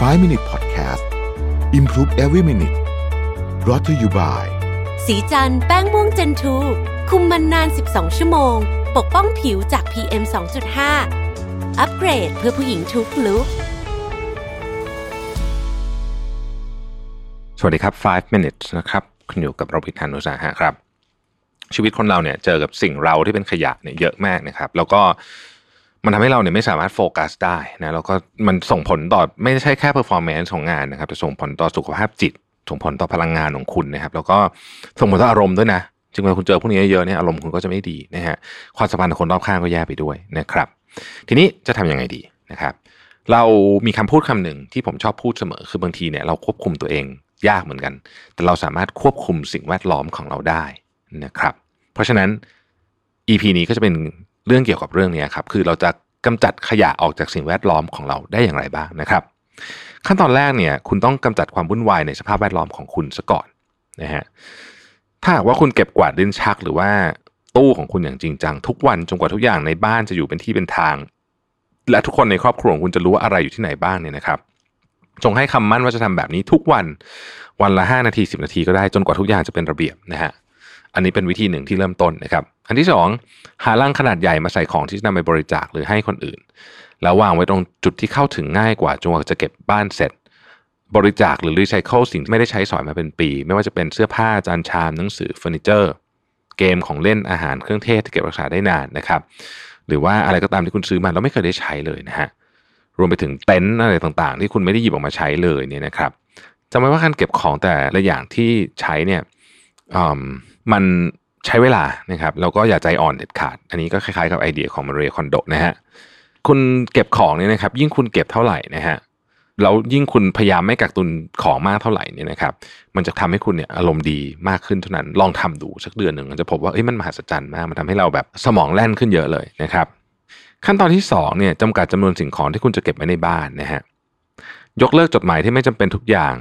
5 Minute Podcast Improve Every Minute brought to you by สีจันแป้งม่วงเจนทูคุมมันนาน 12 ชั่วโมง ปกป้องผิวจาก PM 2.5 อัปเกรดเพื่อผู้หญิงทุกลุกสวัสดีครับ 5 minutes นะครับ คุณอยู่กับเราพิธานุสาหะครับ ชีวิตคนเราเนี่ยเจอกับสิ่งเราที่เป็นขยะเนี่ยเยอะมากนะครับ แล้วก็ มันทำให้เราเนี่ยไม่สามารถโฟกัสได้นะแล้วก็มันส่งผลต่อไม่ใช่แค่ performance ของงานนะครับแต่ส่งผลต่อสุขภาพจิต ส่งผลต่อพลังงานของคุณนะครับ แล้วก็ส่งผลต่ออารมณ์ด้วยนะจึงเวลาคุณเจอพวกนี้เยอะๆเนี่ยอารมณ์คุณก็จะไม่ดีนะฮะความสัมพันธ์กับคนรอบข้างก็แย่ไปด้วยนะครับ ทีนี้จะทำยังไงดีนะครับ เรามีคำพูดคำหนึ่งที่ผมชอบพูดเสมอคือบางทีเนี่ยเราควบคุมตัวเองยากเหมือนกัน แต่เราสามารถควบคุมสิ่งแวดล้อมของเราได้นะครับ เพราะฉะนั้น EP นี้ก็จะเป็น เรื่องเกี่ยวกับเรื่องนี้ครับคือเราจะกำจัดขยะออกจากสิ่งแวดล้อมของเราได้อย่างไรบ้างนะครับ ขั้นตอนแรกเนี่ยคุณต้องกำจัดความวุ่นวายในสภาพแวดล้อมของคุณซะก่อนนะฮะถ้าหากว่าคุณเก็บกวาดลิ้นชักหรือว่าตู้ของคุณอย่างจริงจังทุกวันจนกว่าทุกอย่างในบ้านจะอยู่เป็นที่เป็นทาง และทุกคนในครอบครัวของคุณจะรู้ว่าอะไรอยู่ที่ไหนบ้างเนี่ยนะครับจงให้คำมั่นว่าจะทำแบบนี้ทุกวันวันละ 5 นาที 10 นาทีก็ได้จนกว่าทุกอย่างจะเป็นระเบียบนะฮะ อันนี้เป็นวิธีหนึ่งที่เริ่มต้นนะครับ อันที่สองหาลังขนาดใหญ่มาใส่ของที่จะนำไปบริจาคหรือให้คนอื่น แล้ววางไว้ตรงจุดที่เข้าถึงง่ายกว่าจนกว่าจะเก็บบ้านเสร็จ บริจาคหรือรีไซเคิลสิ่งที่ไม่ได้ใช้สอยมาเป็นปี ไม่ว่าจะเป็นเสื้อผ้าจานชามหนังสือเฟอร์นิเจอร์เกมของเล่นอาหารเครื่องเทศที่เก็บรักษาได้นานนะครับ หรือว่าอะไรก็ตามที่คุณซื้อมาแล้วไม่เคยได้ใช้เลยนะฮะรวมไปถึงเต็นท์อะไรต่างๆ ที่คุณไม่ได้หยิบออกมาใช้เลยเนี่ยนะครับจำไว้ว่าการเก็บของแต่ละอย่างที่ใช้เนี่ย มันใช้เวลานะครับแล้วก็อย่าใจอ่อนเด็ดขาด อันนี้ก็คล้ายๆกับไอเดียของมาเรียคอนโดนะฮะคุณเก็บของเนี่ยนะครับ ยิ่งคุณเก็บเท่าไหร่นะฮะแล้วยิ่งคุณพยายามไม่กักตุนของมากเท่าไหร่เนี่ยนะครับ มันจะทำให้คุณเนี่ยอารมณ์ดีมากขึ้นเท่านั้น ลองทำดูสักเดือนหนึ่งจะพบว่าเอ้ยมันมหัศจรรย์มาก มันทำให้เราแบบสมองแล่นขึ้นเยอะเลยนะครับ ขั้นตอนที่2เนี่ยจำกัดจำนวนสิ่งของที่คุณจะเก็บไว้ในบ้านนะฮะยกเลิกจดหมายที่ไม่จำเป็นทุกอย่าง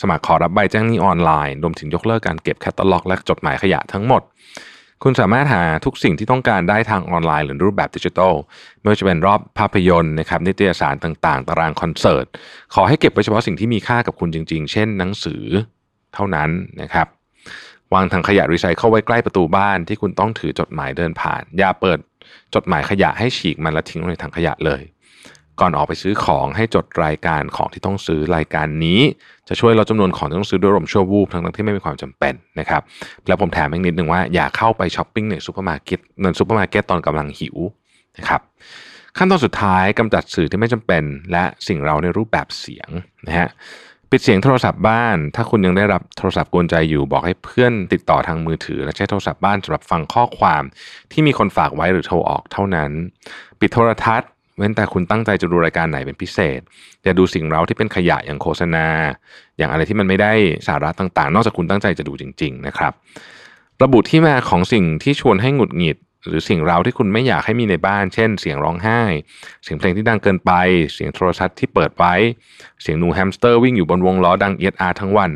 สมัครขอรับใบแจ้งหนี้ออนไลน์รวมถึงยกเลิกการเก็บแคตตาล็อก และจดหมายขยะทั้งหมด คุณสามารถหาทุกสิ่งที่ต้องการได้ทางออนไลน์หรือรูปแบบดิจิทัลไม่ว่าจะเป็นรอบภาพยนตร์นะครับนิตยสารต่างๆ ตารางคอนเสิร์ต ขอให้เก็บไว้เฉพาะสิ่งที่มีค่ากับคุณจริง ๆ เช่นหนังสือเท่านั้นนะครับวางถังขยะรีไซเคิลไว้ใกล้ประตูบ้านที่คุณต้องถือจดหมายเดินผ่าน อย่าเปิดจดหมายขยะให้ฉีกมันและทิ้งในถังขยะเลย ก่อนออกไปซื้อของให้จดรายการของที่ต้องซื้อรายการนี้ จะช่วยลดจำนวนของที่ต้องซื้อด้วยอารมณ์ชั่ววูบทั้งที่ไม่มีความจำเป็นนะครับแล้วผมแถมอีกนิดนึงว่าอย่าเข้าไปช้อปปิ้งในซูเปอร์มาร์เก็ตในซูเปอร์มาร์เก็ตตอนกำลังหิวนะครับขั้นตอนสุดท้ายกำจัดสื่อที่ไม่จำเป็น และสิ่งเร้าในรูปแบบเสียงนะฮะปิดเสียงโทรศัพท์บ้าน ถ้าคุณยังได้รับโทรศัพท์กวนใจอยู่บอกให้เพื่อนติดต่อทางมือถือ และใช้โทรศัพท์บ้านสำหรับฟังข้อความที่มีคนฝากไว้หรือโทรออกเท่านั้น ปิดโทรทัศน์ เว้นแต่คุณตั้งใจจะดูรายการไหนเป็นพิเศษอย่าดูสิ่งเราที่เป็นขยะอย่างโฆษณา อย่างอะไรที่มันไม่ได้สาระต่างๆ นอกจากคุณตั้งใจจะดูจริง ๆ นะครับ ระบุที่มาของสิ่งที่ชวนให้หงุดหงิด หรือสิ่งเราที่คุณไม่อยากให้มีในบ้าน เช่น เสียงร้องไห้ เสียงเพลงที่ดังเกินไป เสียงโทรศัพท์ที่เปิดไว้ เสียงหนูแฮมสเตอร์วิ่งอยู่บนวงล้อดังเอียดอาทั้งวัน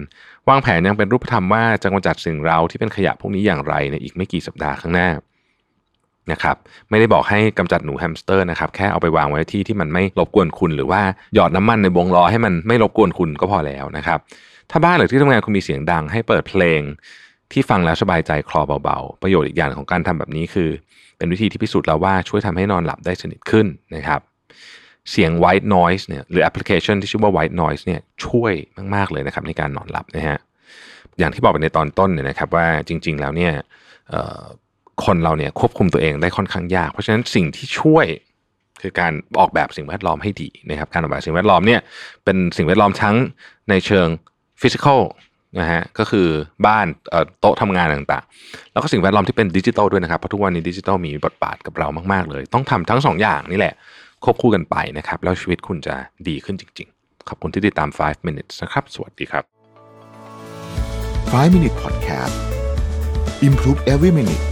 วางแผนยังเป็นรูปธรรมว่าจะกำจัดสิ่งเราที่เป็นขยะพวกนี้อย่างไรในอีกไม่กี่สัปดาห์ข้างหน้า นะครับไม่ได้บอกให้กำจัดหนูแฮมสเตอร์นะครับแค่เอาไปวางไว้ที่ที่มันไม่รบกวนคุณ หรือว่าหยอดน้ำมันในวงล้อให้มันไม่รบกวนคุณก็พอแล้วนะครับถ้าบ้านหรือที่ทำงานคุณมีเสียงดังให้เปิดเพลงที่ฟังแล้วสบายใจคลอเบาๆ ประโยชน์อีกอย่างของการทำแบบนี้คือ เป็นวิธีที่พิสูจน์แล้วว่าช่วยทำให้นอนหลับได้สนิทขึ้นนะครับเสียง white noise เนี่ยหรือแอปพลิเคชันที่ชื่อว่า white noise เนี่ยช่วยมากๆเลยนะครับในการนอนหลับนะฮะอย่างที่บอกไปในตอนต้นเนี่ยนะครับว่าจริง ๆ แล้วเนี่ย คนเราเนี่ยควบคุมตัวเองได้ค่อนข้างยาก เพราะฉะนั้นสิ่งที่ช่วยคือการออกแบบสิ่งแวดล้อมให้ดีนะครับ การออกแบบสิ่งแวดล้อมเนี่ยเป็นสิ่งแวดล้อมทั้งในเชิง physical นะฮะก็คือบ้านโต๊ะทำงานต่างๆ แล้วก็สิ่งแวดล้อมที่เป็นดิจิทัลด้วยนะครับเพราะทุกวันนี้ดิจิทัลมีบทบาทกับเรามากๆเลย ต้องทำทั้ง2ออย่างนี่แหละ ควบคู่กันไปนะครับ แล้วชีวิตคุณจะดีขึ้นจริง ๆ ขอบคุณที่ติดตาม 5 minutes นะครับ สวัสดีครับ 5 minute podcast improve every minute